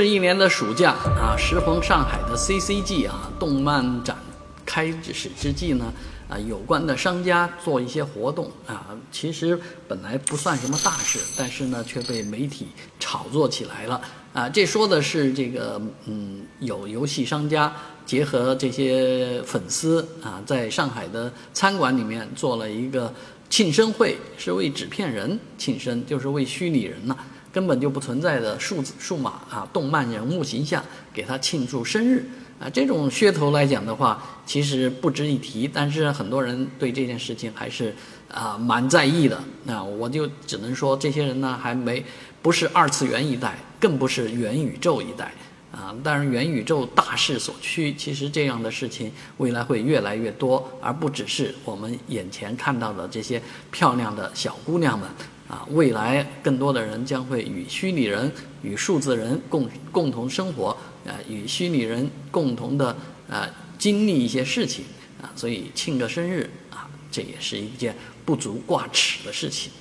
这一年的暑假啊，时逢上海的 CCG 啊动漫展开始之际呢，啊，有关的商家做一些活动啊，其实本来不算什么大事，但是呢，却被媒体炒作起来了啊。这说的是这个，嗯，有游戏商家结合这些粉丝啊，在上海的餐馆里面做了一个庆生会，是为纸片人庆生，就是为虚拟人呐。根本就不存在的数字数码啊，动漫人物形象给他庆祝生日啊，这种噱头来讲的话，其实不值一提。但是很多人对这件事情还是啊蛮在意的。那我就只能说，这些人呢还没不是二次元一代，更不是元宇宙一代啊。当然元宇宙大势所趋，其实这样的事情未来会越来越多，而不只是我们眼前看到的这些漂亮的小姑娘们。啊，未来更多的人将会与虚拟人、与数字人共共同生活，啊，与虚拟人共同的啊经历一些事情，啊，所以庆个生日啊，这也是一件不足挂齿的事情。